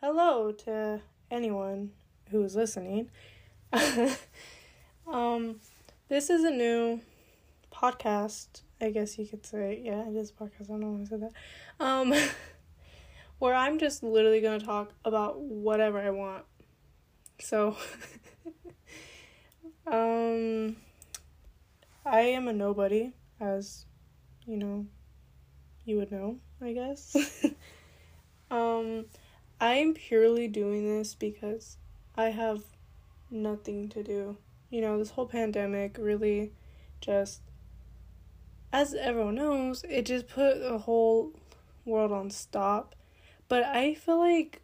hello to anyone who is listening. um, this is a new podcast, I guess you could say. Yeah, it is podcast. I don't know why I said that. Um, where I'm just literally gonna talk about whatever I want. So, um, I am a nobody, as you know, you would know, I guess. um, I'm purely doing this because I have nothing to do. You know, this whole pandemic really just, as everyone knows, it just put the whole world on stop. But I feel like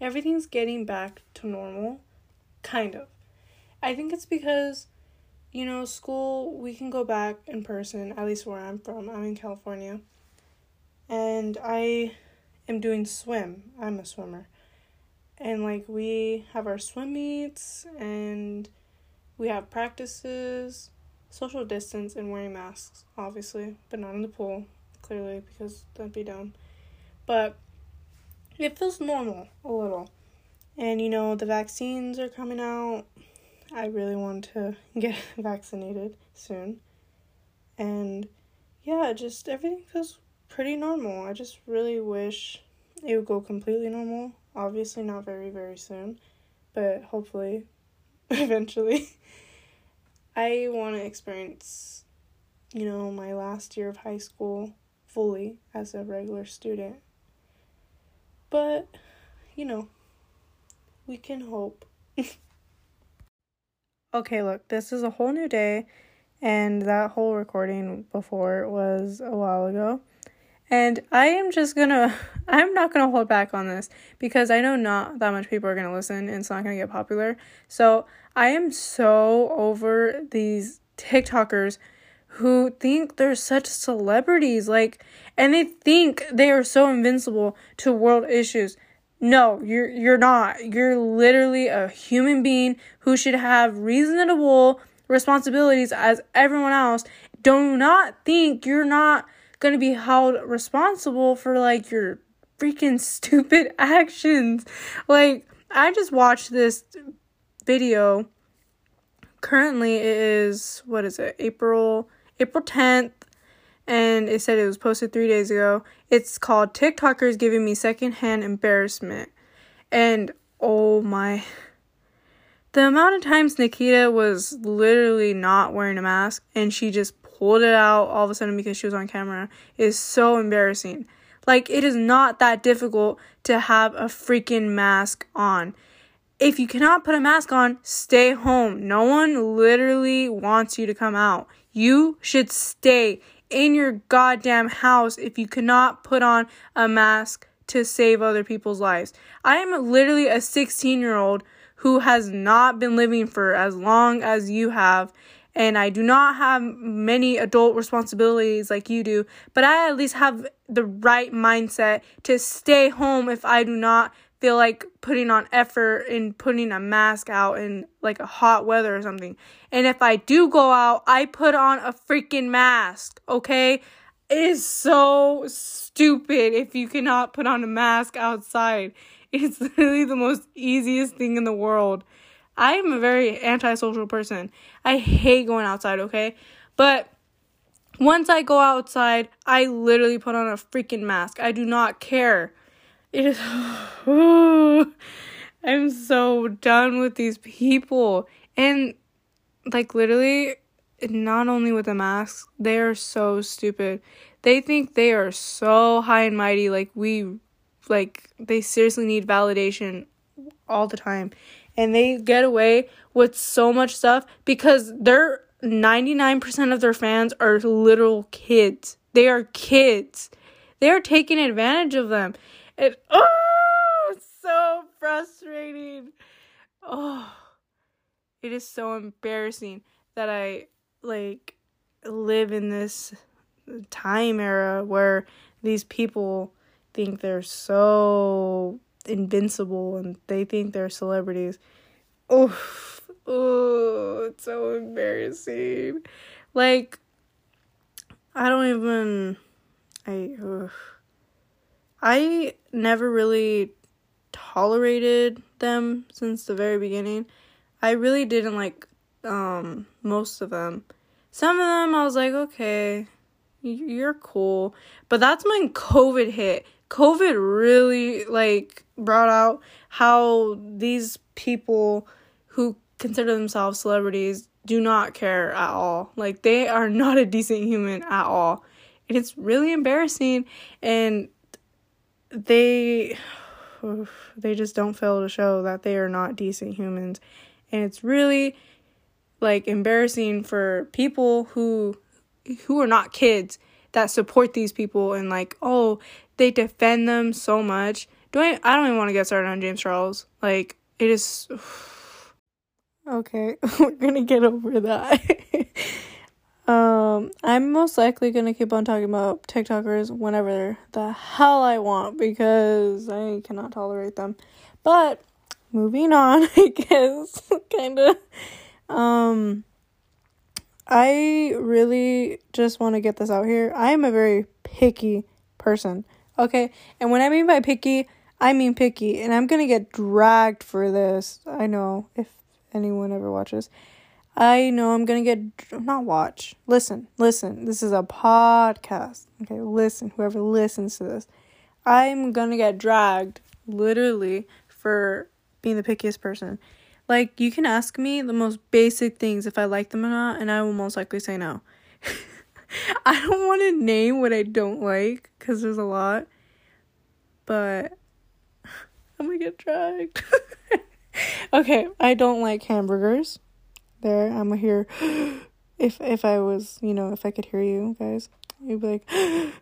everything's getting back to normal. Kind of. I think it's because, you know, school, we can go back in person, at least where I'm from. I'm in California. And I am doing swim. I'm a swimmer. And like we have our swim meets and we have practices, social distance and wearing masks, obviously, but not in the pool, clearly, because that'd be dumb. But it feels normal a little. And you know, the vaccines are coming out. I really want to get vaccinated soon. And yeah, just everything feels pretty normal. I just really wish it would go completely normal. Obviously, not very, very soon, but hopefully, eventually. I want to experience, you know, my last year of high school fully as a regular student. But, you know, we can hope. okay, look, this is a whole new day, and that whole recording before was a while ago. And I am just gonna, I'm not gonna hold back on this because I know not that much people are gonna listen and it's not gonna get popular. So I am so over these TikTokers who think they're such celebrities, like, and they think they are so invincible to world issues. No, you're you're not. You're literally a human being who should have reasonable responsibilities as everyone else. Do not think you're not going to be held responsible for like your freaking stupid actions. Like, I just watched this video. Currently, it is what is it? April April 10th and it said it was posted 3 days ago. It's called TikTokers giving me secondhand embarrassment. And oh my the amount of times Nikita was literally not wearing a mask and she just pulled it out all of a sudden because she was on camera is so embarrassing. Like, it is not that difficult to have a freaking mask on. If you cannot put a mask on, stay home. No one literally wants you to come out. You should stay in your goddamn house if you cannot put on a mask to save other people's lives. I am literally a 16 year old who has not been living for as long as you have and I do not have many adult responsibilities like you do, but I at least have the right mindset to stay home if I do not feel like putting on effort in putting a mask out in like a hot weather or something. And if I do go out, I put on a freaking mask, okay? It is so stupid if you cannot put on a mask outside. It's literally the most easiest thing in the world. I am a very antisocial person. I hate going outside, okay? But once I go outside, I literally put on a freaking mask. I do not care. It is. I'm so done with these people. And, like, literally, not only with the masks, they are so stupid. They think they are so high and mighty. Like, we, like, they seriously need validation all the time and they get away with so much stuff because they're 99% of their fans are literal kids. They are kids. They are taking advantage of them. It oh, it's so frustrating. Oh, it is so embarrassing that I like live in this time era where these people think they're so invincible and they think they're celebrities. Oh, oh, it's so embarrassing. Like, I don't even. I. Ugh. I never really tolerated them since the very beginning. I really didn't like um most of them. Some of them I was like, okay, you're cool. But that's when COVID hit. COVID really like brought out how these people who consider themselves celebrities do not care at all. Like they are not a decent human at all. And it's really embarrassing and they they just don't fail to show that they are not decent humans. And it's really like embarrassing for people who who are not kids that support these people and like oh they defend them so much. Do I I don't even want to get started on James Charles. Like it is Okay, we're gonna get over that. um, I'm most likely gonna keep on talking about TikTokers whenever the hell I want because I cannot tolerate them. But moving on, I guess, kind of. Um, I really just want to get this out here. I am a very picky person. Okay, and when I mean by picky, I mean picky, and I'm gonna get dragged for this. I know if anyone ever watches. I know I'm gonna get not watch. Listen, listen. This is a podcast. Okay, listen. Whoever listens to this, I'm gonna get dragged literally for being the pickiest person. Like you can ask me the most basic things if I like them or not, and I will most likely say no. I don't want to name what I don't like because there's a lot, but I'm gonna get dragged. okay, I don't like hamburgers. There, I'm here. if if I was, you know, if I could hear you guys, you'd be like,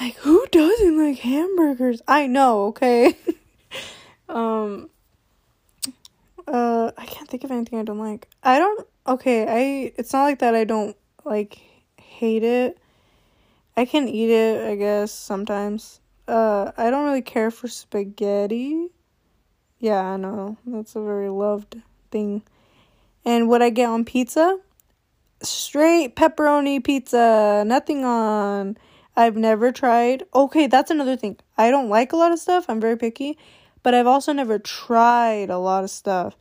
like who doesn't like hamburgers? I know, okay. um. Uh, I can't think of anything I don't like. I don't. Okay, I. It's not like that. I don't like hate it. I can eat it, I guess, sometimes. Uh, I don't really care for spaghetti. Yeah, I know. That's a very loved thing. And what I get on pizza? Straight pepperoni pizza. Nothing on. I've never tried. Okay, that's another thing. I don't like a lot of stuff. I'm very picky. But I've also never tried a lot of stuff.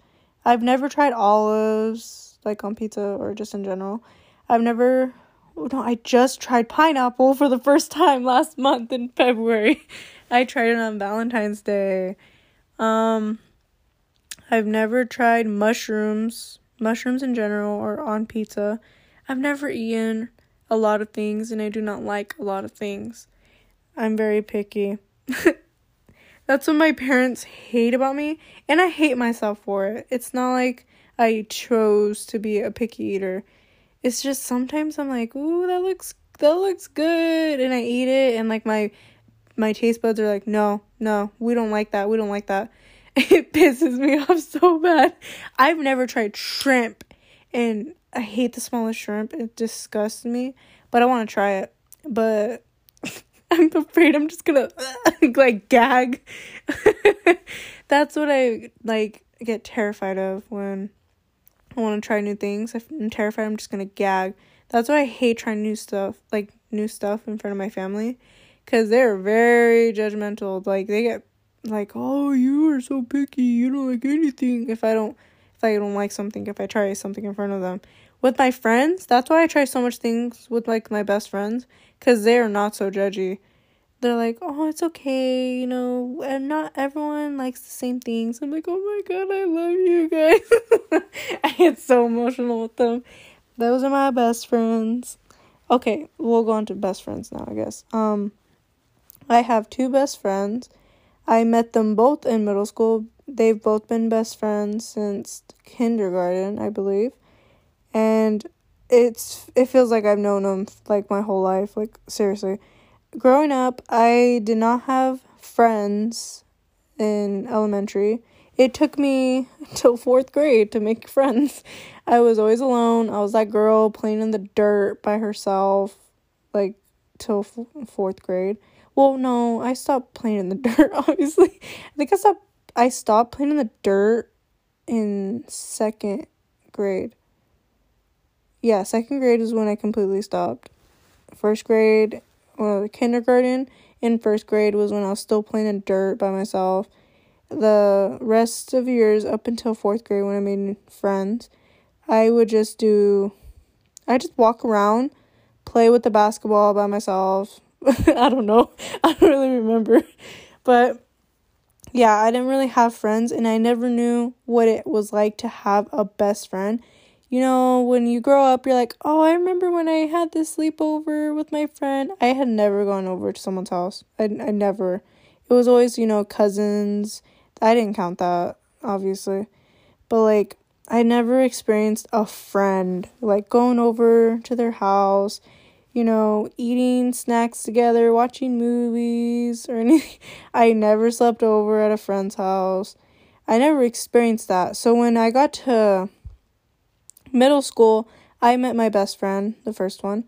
I've never tried olives, like on pizza or just in general. I've never. No, I just tried pineapple for the first time last month in February. I tried it on Valentine's Day. Um, I've never tried mushrooms, mushrooms in general, or on pizza. I've never eaten a lot of things, and I do not like a lot of things. I'm very picky. That's what my parents hate about me, and I hate myself for it. It's not like I chose to be a picky eater. It's just sometimes I'm like, "Ooh, that looks that looks good," and I eat it, and like my my taste buds are like, no, no, we don't like that. We don't like that. It pisses me off so bad. I've never tried shrimp and I hate the smell of shrimp. It disgusts me, but I want to try it. But I'm afraid I'm just gonna like gag. That's what I like get terrified of when I want to try new things. I'm terrified I'm just gonna gag. That's why I hate trying new stuff, like new stuff in front of my family because they're very judgmental. Like they get like, oh, you are so picky. You don't like anything. If I don't, if I don't like something, if I try something in front of them. With my friends, that's why I try so much things with like my best friends, cause they are not so judgy. They're like, oh, it's okay, you know, and not everyone likes the same things. I'm like, oh my god, I love you guys. I get so emotional with them. Those are my best friends. Okay, we'll go on to best friends now, I guess. Um, I have two best friends. I met them both in middle school. They've both been best friends since kindergarten, I believe. And it's it feels like I've known them like my whole life, like seriously. Growing up, I did not have friends in elementary. It took me till 4th grade to make friends. I was always alone. I was that girl playing in the dirt by herself like till f- 4th grade well, no, I stopped playing in the dirt, obviously. I think I stopped I stopped playing in the dirt in second grade. Yeah, second grade is when I completely stopped. First grade, well, kindergarten and first grade was when I was still playing in dirt by myself. the rest of years up until fourth grade when I made friends, I would just do, I just walk around, play with the basketball by myself. I don't know. I don't really remember. But yeah, I didn't really have friends and I never knew what it was like to have a best friend. You know, when you grow up, you're like, oh, I remember when I had this sleepover with my friend. I had never gone over to someone's house. I, I never. It was always, you know, cousins. I didn't count that, obviously. But, like, I never experienced a friend, like, going over to their house you know, eating snacks together, watching movies, or anything. I never slept over at a friend's house. I never experienced that. So when I got to middle school, I met my best friend, the first one.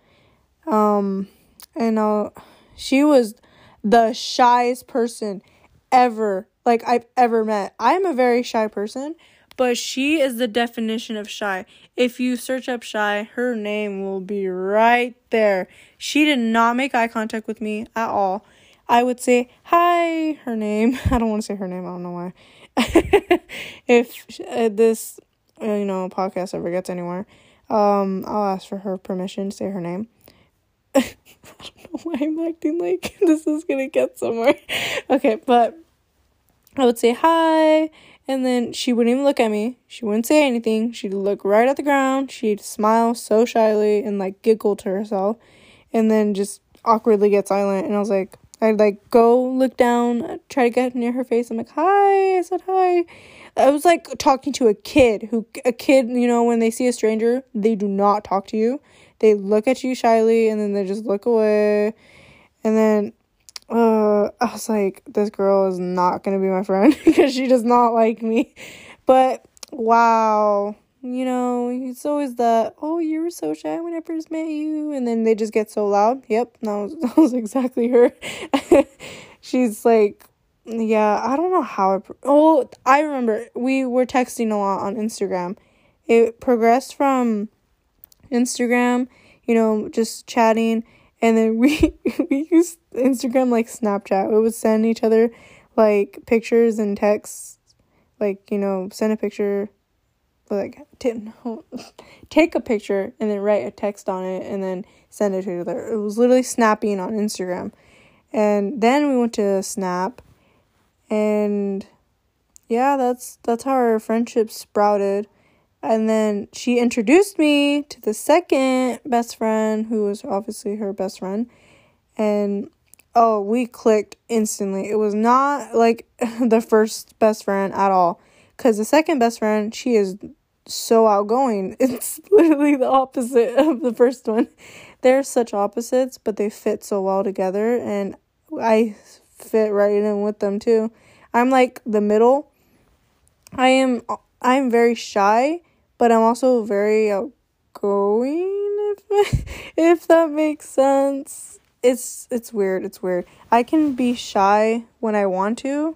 Um, and uh, she was the shyest person ever, like I've ever met. I'm a very shy person, but she is the definition of shy. If you search up shy, her name will be right there. She did not make eye contact with me at all. I would say, Hi, her name. I don't want to say her name, I don't know why. if uh, this, you know, podcast ever gets anywhere, um, I'll ask for her permission to say her name. I don't know why I'm acting like this is gonna get somewhere. Okay, but I would say hi and then she wouldn't even look at me. She wouldn't say anything. She'd look right at the ground. She'd smile so shyly and like giggle to herself. And then just awkwardly get silent. And I was like, I'd like go look down, try to get near her face. I'm like, hi. I said hi. I was like talking to a kid who, a kid, you know, when they see a stranger, they do not talk to you. They look at you shyly and then they just look away. And then uh, I was like, this girl is not gonna be my friend because she does not like me. But wow, you know, it's always the oh, you were so shy when I first met you, and then they just get so loud. Yep, that was that was exactly her. She's like, yeah, I don't know how. I pro- oh, I remember we were texting a lot on Instagram. It progressed from Instagram, you know, just chatting and then we we used Instagram like Snapchat. We would send each other like pictures and texts, like you know, send a picture, like t- take a picture and then write a text on it and then send it to each other. It was literally snapping on Instagram, and then we went to Snap, and yeah, that's that's how our friendship sprouted. And then she introduced me to the second best friend, who was obviously her best friend. And oh, we clicked instantly. It was not like the first best friend at all. Because the second best friend, she is so outgoing. It's literally the opposite of the first one. They're such opposites, but they fit so well together. And I fit right in with them too. I'm like the middle. I am I'm very shy but I'm also very outgoing if if that makes sense. It's it's weird. It's weird. I can be shy when I want to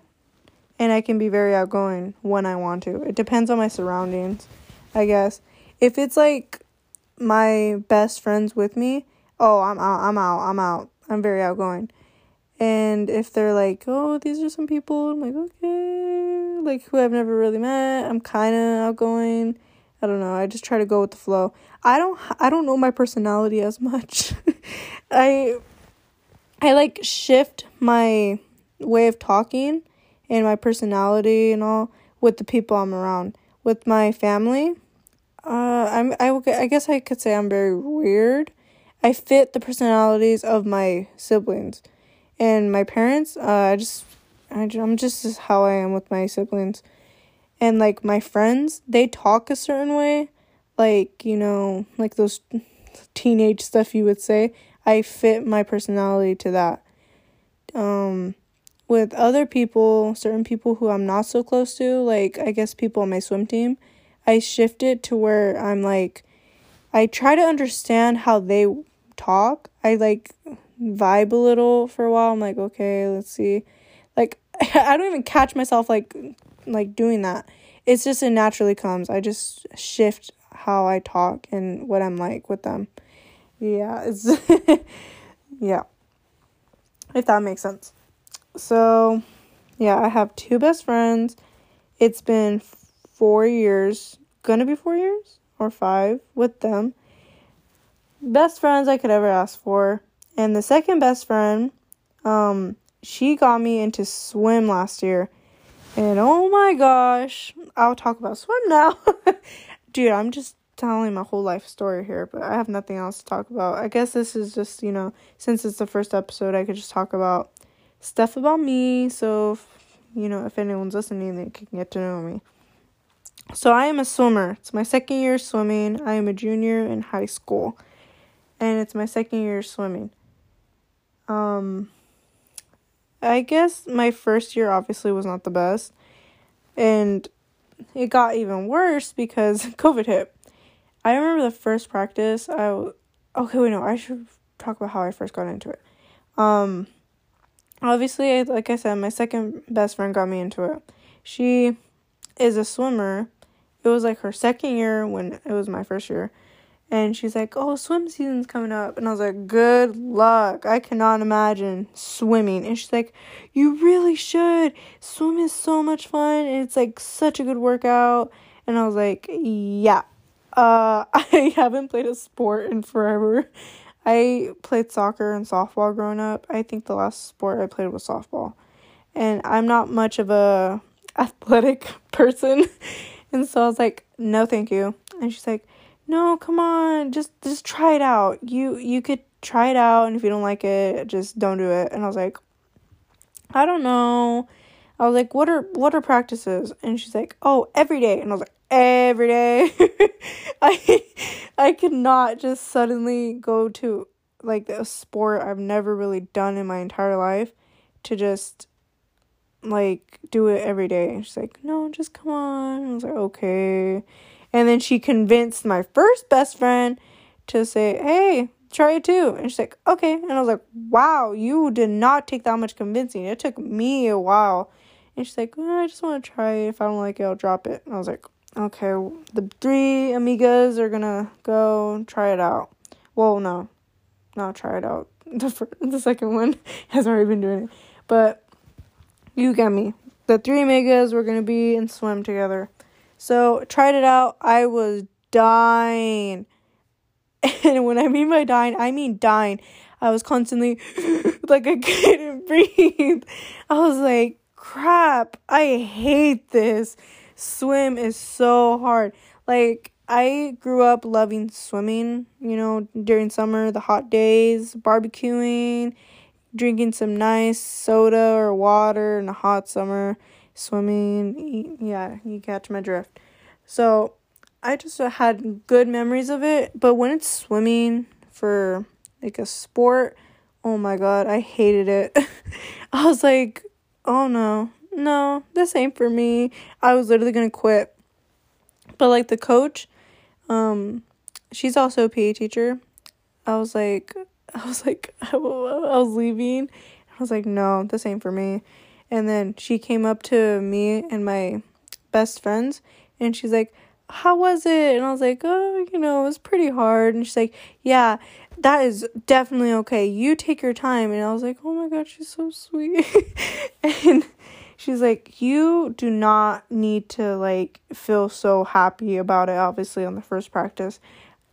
and I can be very outgoing when I want to. It depends on my surroundings, I guess. If it's like my best friends with me, oh, I'm out. I'm out. I'm out. I'm very outgoing. And if they're like, "Oh, these are some people." I'm like, "Okay." Like who I've never really met. I'm kind of outgoing I don't know. I just try to go with the flow. I don't I don't know my personality as much. I I like shift my way of talking and my personality and all with the people I'm around. With my family, uh I'm I I guess I could say I'm very weird. I fit the personalities of my siblings. And my parents, uh I just I, I'm just how I am with my siblings. And like my friends they talk a certain way. Like you know like those teenage stuff you would say. I fit my personality to that. Um with other people certain people who i'm not so close to like i guess people on my swim team i shift it to where i'm like i try to understand how they talk. I like vibe a little for a while i'm like okay let's see like i don't even catch myself like like doing that. It's just it naturally comes. I just shift how I talk and what I'm like with them. Yeah, it's yeah. If that makes sense. So, yeah, I have two best friends. It's been four years, gonna be four years or five with them. Best friends I could ever ask for. And the second best friend, um, she got me into swim last year. And oh my gosh, I'll talk about swim now. Dude, I'm just telling my whole life story here, but I have nothing else to talk about. I guess this is just, you know, since it's the first episode, I could just talk about stuff about me. So, if, you know, if anyone's listening, they can get to know me. So, I am a swimmer. It's my second year swimming. I am a junior in high school, and it's my second year swimming. Um, I guess my first year obviously was not the best, and it got even worse because COVID hit. I remember the first practice. I okay, wait, no, I should talk about how I first got into it. Um, obviously, like I said, my second best friend got me into it. She is a swimmer. It was like her second year when it was my first year. And she's like, Oh, swim season's coming up. And I was like, Good luck. I cannot imagine swimming. And she's like, You really should. Swim is so much fun. And It's like such a good workout. And I was like, Yeah. Uh, I haven't played a sport in forever. I played soccer and softball growing up. I think the last sport I played was softball. And I'm not much of a athletic person. and so I was like, "No, thank you." And she's like, "No, come on. Just just try it out. You you could try it out and if you don't like it, just don't do it." And I was like, "I don't know." I was like, "What are what are practices?" And she's like, "Oh, every day." And I was like, every day. I I could not just suddenly go to like a sport I've never really done in my entire life to just like do it every day. And she's like, "No, just come on." I was like, "Okay." And then she convinced my first best friend to say, "Hey, try it too." And she's like, "Okay." And I was like, "Wow, you did not take that much convincing. It took me a while." And she's like, well, "I just want to try it. If I don't like it, I'll drop it." And I was like, Okay, the three amigas are gonna go try it out. Well, no, not try it out. The first, the second one has already been doing it, but you get me. The three amigas were gonna be and swim together. So tried it out. I was dying, and when I mean by dying, I mean dying. I was constantly like I couldn't breathe. I was like, crap. I hate this swim is so hard. Like, I grew up loving swimming, you know, during summer, the hot days, barbecuing, drinking some nice soda or water in a hot summer, swimming. Yeah, you catch my drift. So, I just had good memories of it, but when it's swimming for like a sport, oh my god, I hated it. I was like, oh no, no, this ain't for me. I was literally gonna quit. But like the coach, um, she's also a PE teacher. I was like, I was like, I was leaving. I was like, no, this ain't for me. And then she came up to me and my best friends, and she's like, how was it? And I was like, oh, you know, it was pretty hard. And she's like, yeah, that is definitely okay. You take your time. And I was like, oh my God, she's so sweet. and she's like, You do not need to like feel so happy about it, obviously, on the first practice.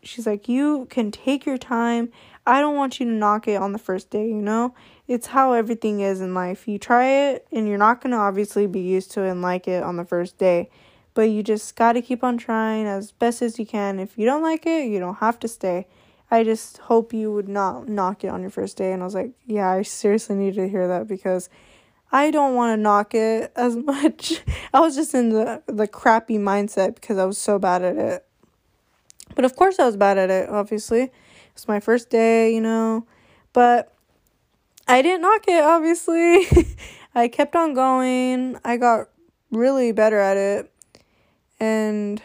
She's like, You can take your time. I don't want you to knock it on the first day, you know? It's how everything is in life. You try it and you're not gonna obviously be used to it and like it on the first day. But you just gotta keep on trying as best as you can. If you don't like it, you don't have to stay. I just hope you would not knock it on your first day. And I was like, yeah, I seriously need to hear that because I don't want to knock it as much. I was just in the the crappy mindset because I was so bad at it. But of course I was bad at it, obviously. It's my first day, you know. But I didn't knock it, obviously. I kept on going. I got really better at it. And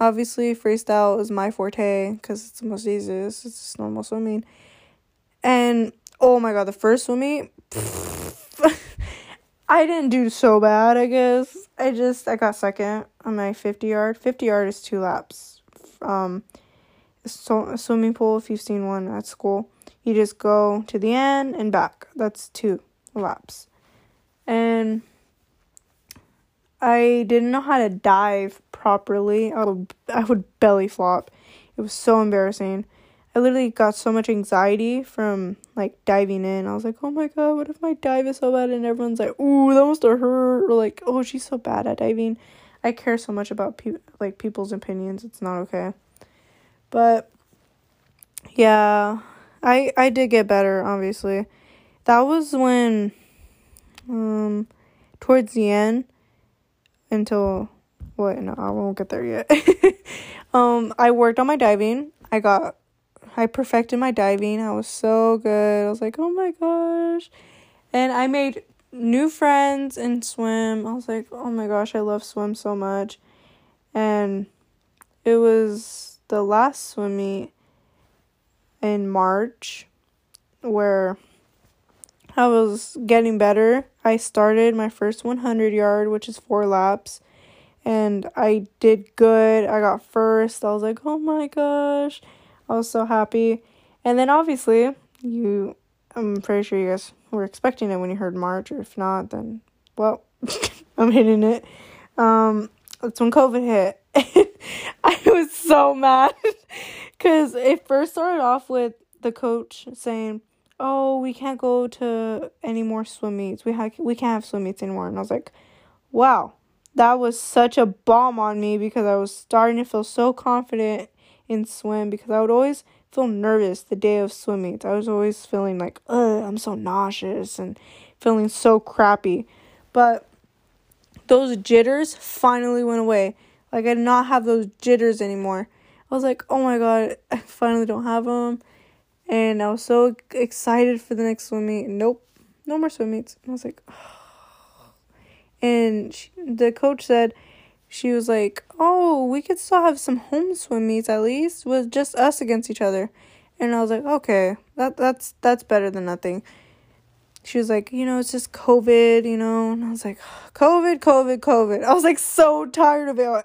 obviously freestyle is my forte because it's the most easiest. It's normal swimming. And oh my god, the first swimming I didn't do so bad, I guess. I just I got second on my 50 yard. 50 yard is two laps. Um so swimming pool if you've seen one at school. You just go to the end and back. That's two laps. And I didn't know how to dive properly. I would I would belly flop. It was so embarrassing. I literally got so much anxiety from like diving in. I was like, oh my god, what if my dive is so bad? And everyone's like, ooh, that must have hurt. Or like, oh, she's so bad at diving. I care so much about pe- like people's opinions. It's not okay. But yeah, I I did get better. Obviously, that was when um towards the end until what no I won't get there yet. um I worked on my diving. I got I perfected my diving. I was so good. I was like, "Oh my gosh." And I made new friends in swim. I was like, "Oh my gosh, I love swim so much." And it was the last swim meet in March where I was getting better. I started my first 100 yard, which is four laps, and I did good. I got first. I was like, oh my gosh. I was so happy. And then obviously, you, I'm pretty sure you guys were expecting it when you heard March, or if not, then, well, I'm hitting it. Um, that's when COVID hit. I was so mad because it first started off with the coach saying, "Oh, we can't go to any more swim meets. We have we can't have swim meets anymore." And I was like, "Wow, that was such a bomb on me because I was starting to feel so confident in swim because I would always feel nervous the day of swim meets. I was always feeling like, "Ugh, I'm so nauseous and feeling so crappy." But those jitters finally went away. Like I did not have those jitters anymore. I was like, "Oh my god, I finally don't have them." And I was so excited for the next swim meet. Nope, no more swim meets. And I was like, oh. and she, the coach said, she was like, "Oh, we could still have some home swim meets at least with just us against each other." And I was like, "Okay, that that's that's better than nothing." She was like, "You know, it's just COVID, you know." And I was like, "COVID, COVID, COVID." I was like so tired of it.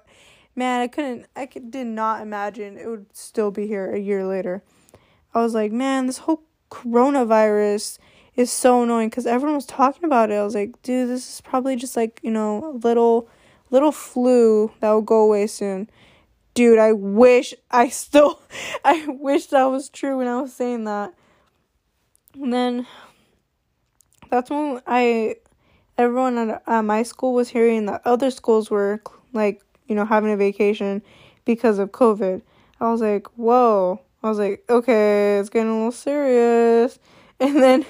Man, I couldn't I could, did not imagine it would still be here a year later. I was like, man, this whole coronavirus is so annoying because everyone was talking about it. I was like, dude, this is probably just like, you know, a little little flu that will go away soon. Dude, I wish I still I wish that was true when I was saying that. And then that's when I everyone at uh, my school was hearing that other schools were like, you know, having a vacation because of COVID. I was like, "Whoa." I was like, okay, it's getting a little serious. And then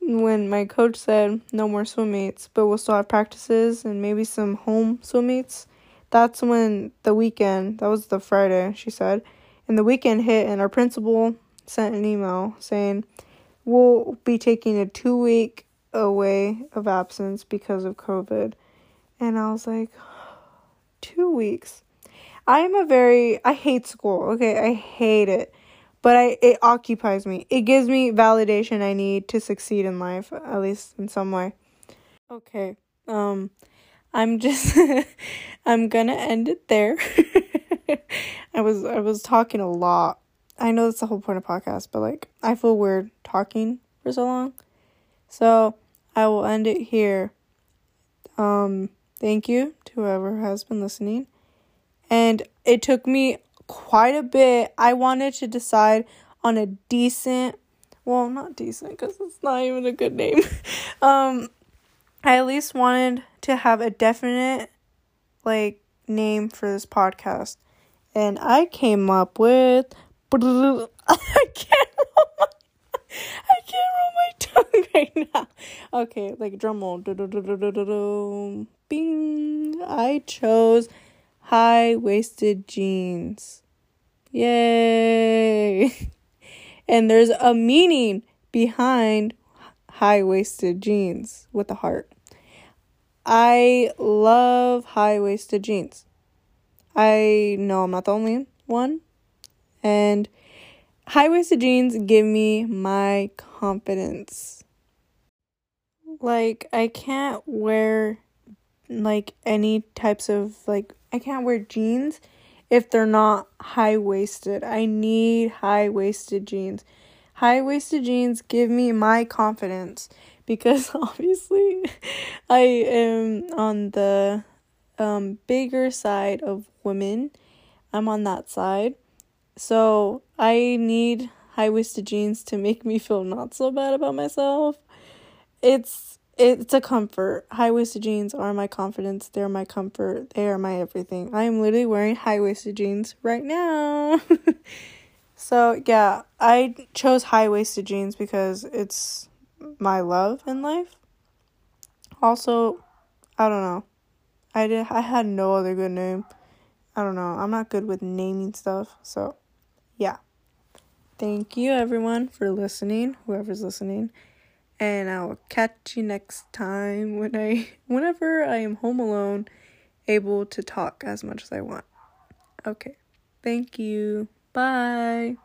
when my coach said no more swim meets, but we'll still have practices and maybe some home swim meets, that's when the weekend, that was the Friday, she said, and the weekend hit, and our principal sent an email saying, we'll be taking a two week away of absence because of COVID. And I was like, two weeks. I'm a very I hate school. Okay, I hate it. But I it occupies me. It gives me validation I need to succeed in life, at least in some way. Okay. Um I'm just I'm going to end it there. I was I was talking a lot. I know that's the whole point of podcast, but like I feel weird talking for so long. So, I will end it here. Um thank you to whoever has been listening. And it took me quite a bit. I wanted to decide on a decent, well, not decent because it's not even a good name. um, I at least wanted to have a definite, like, name for this podcast. And I came up with. I can't roll my, I can't roll my tongue right now. Okay, like drum roll. I chose high waisted jeans. Yay! and there's a meaning behind high waisted jeans with a heart. I love high waisted jeans. I know I'm not the only one. And high waisted jeans give me my confidence. Like, I can't wear like any types of like I can't wear jeans if they're not high waisted. I need high waisted jeans. High waisted jeans give me my confidence because obviously I am on the um bigger side of women. I'm on that side. So I need high waisted jeans to make me feel not so bad about myself. It's it's a comfort. High waisted jeans are my confidence. They're my comfort. They are my everything. I am literally wearing high waisted jeans right now. so yeah, I chose high waisted jeans because it's my love in life. Also, I don't know. I did I had no other good name. I don't know. I'm not good with naming stuff. So, yeah. Thank you everyone for listening, whoever's listening. And I'll catch you next time when I whenever I am home alone able to talk as much as I want. Okay. Thank you. Bye.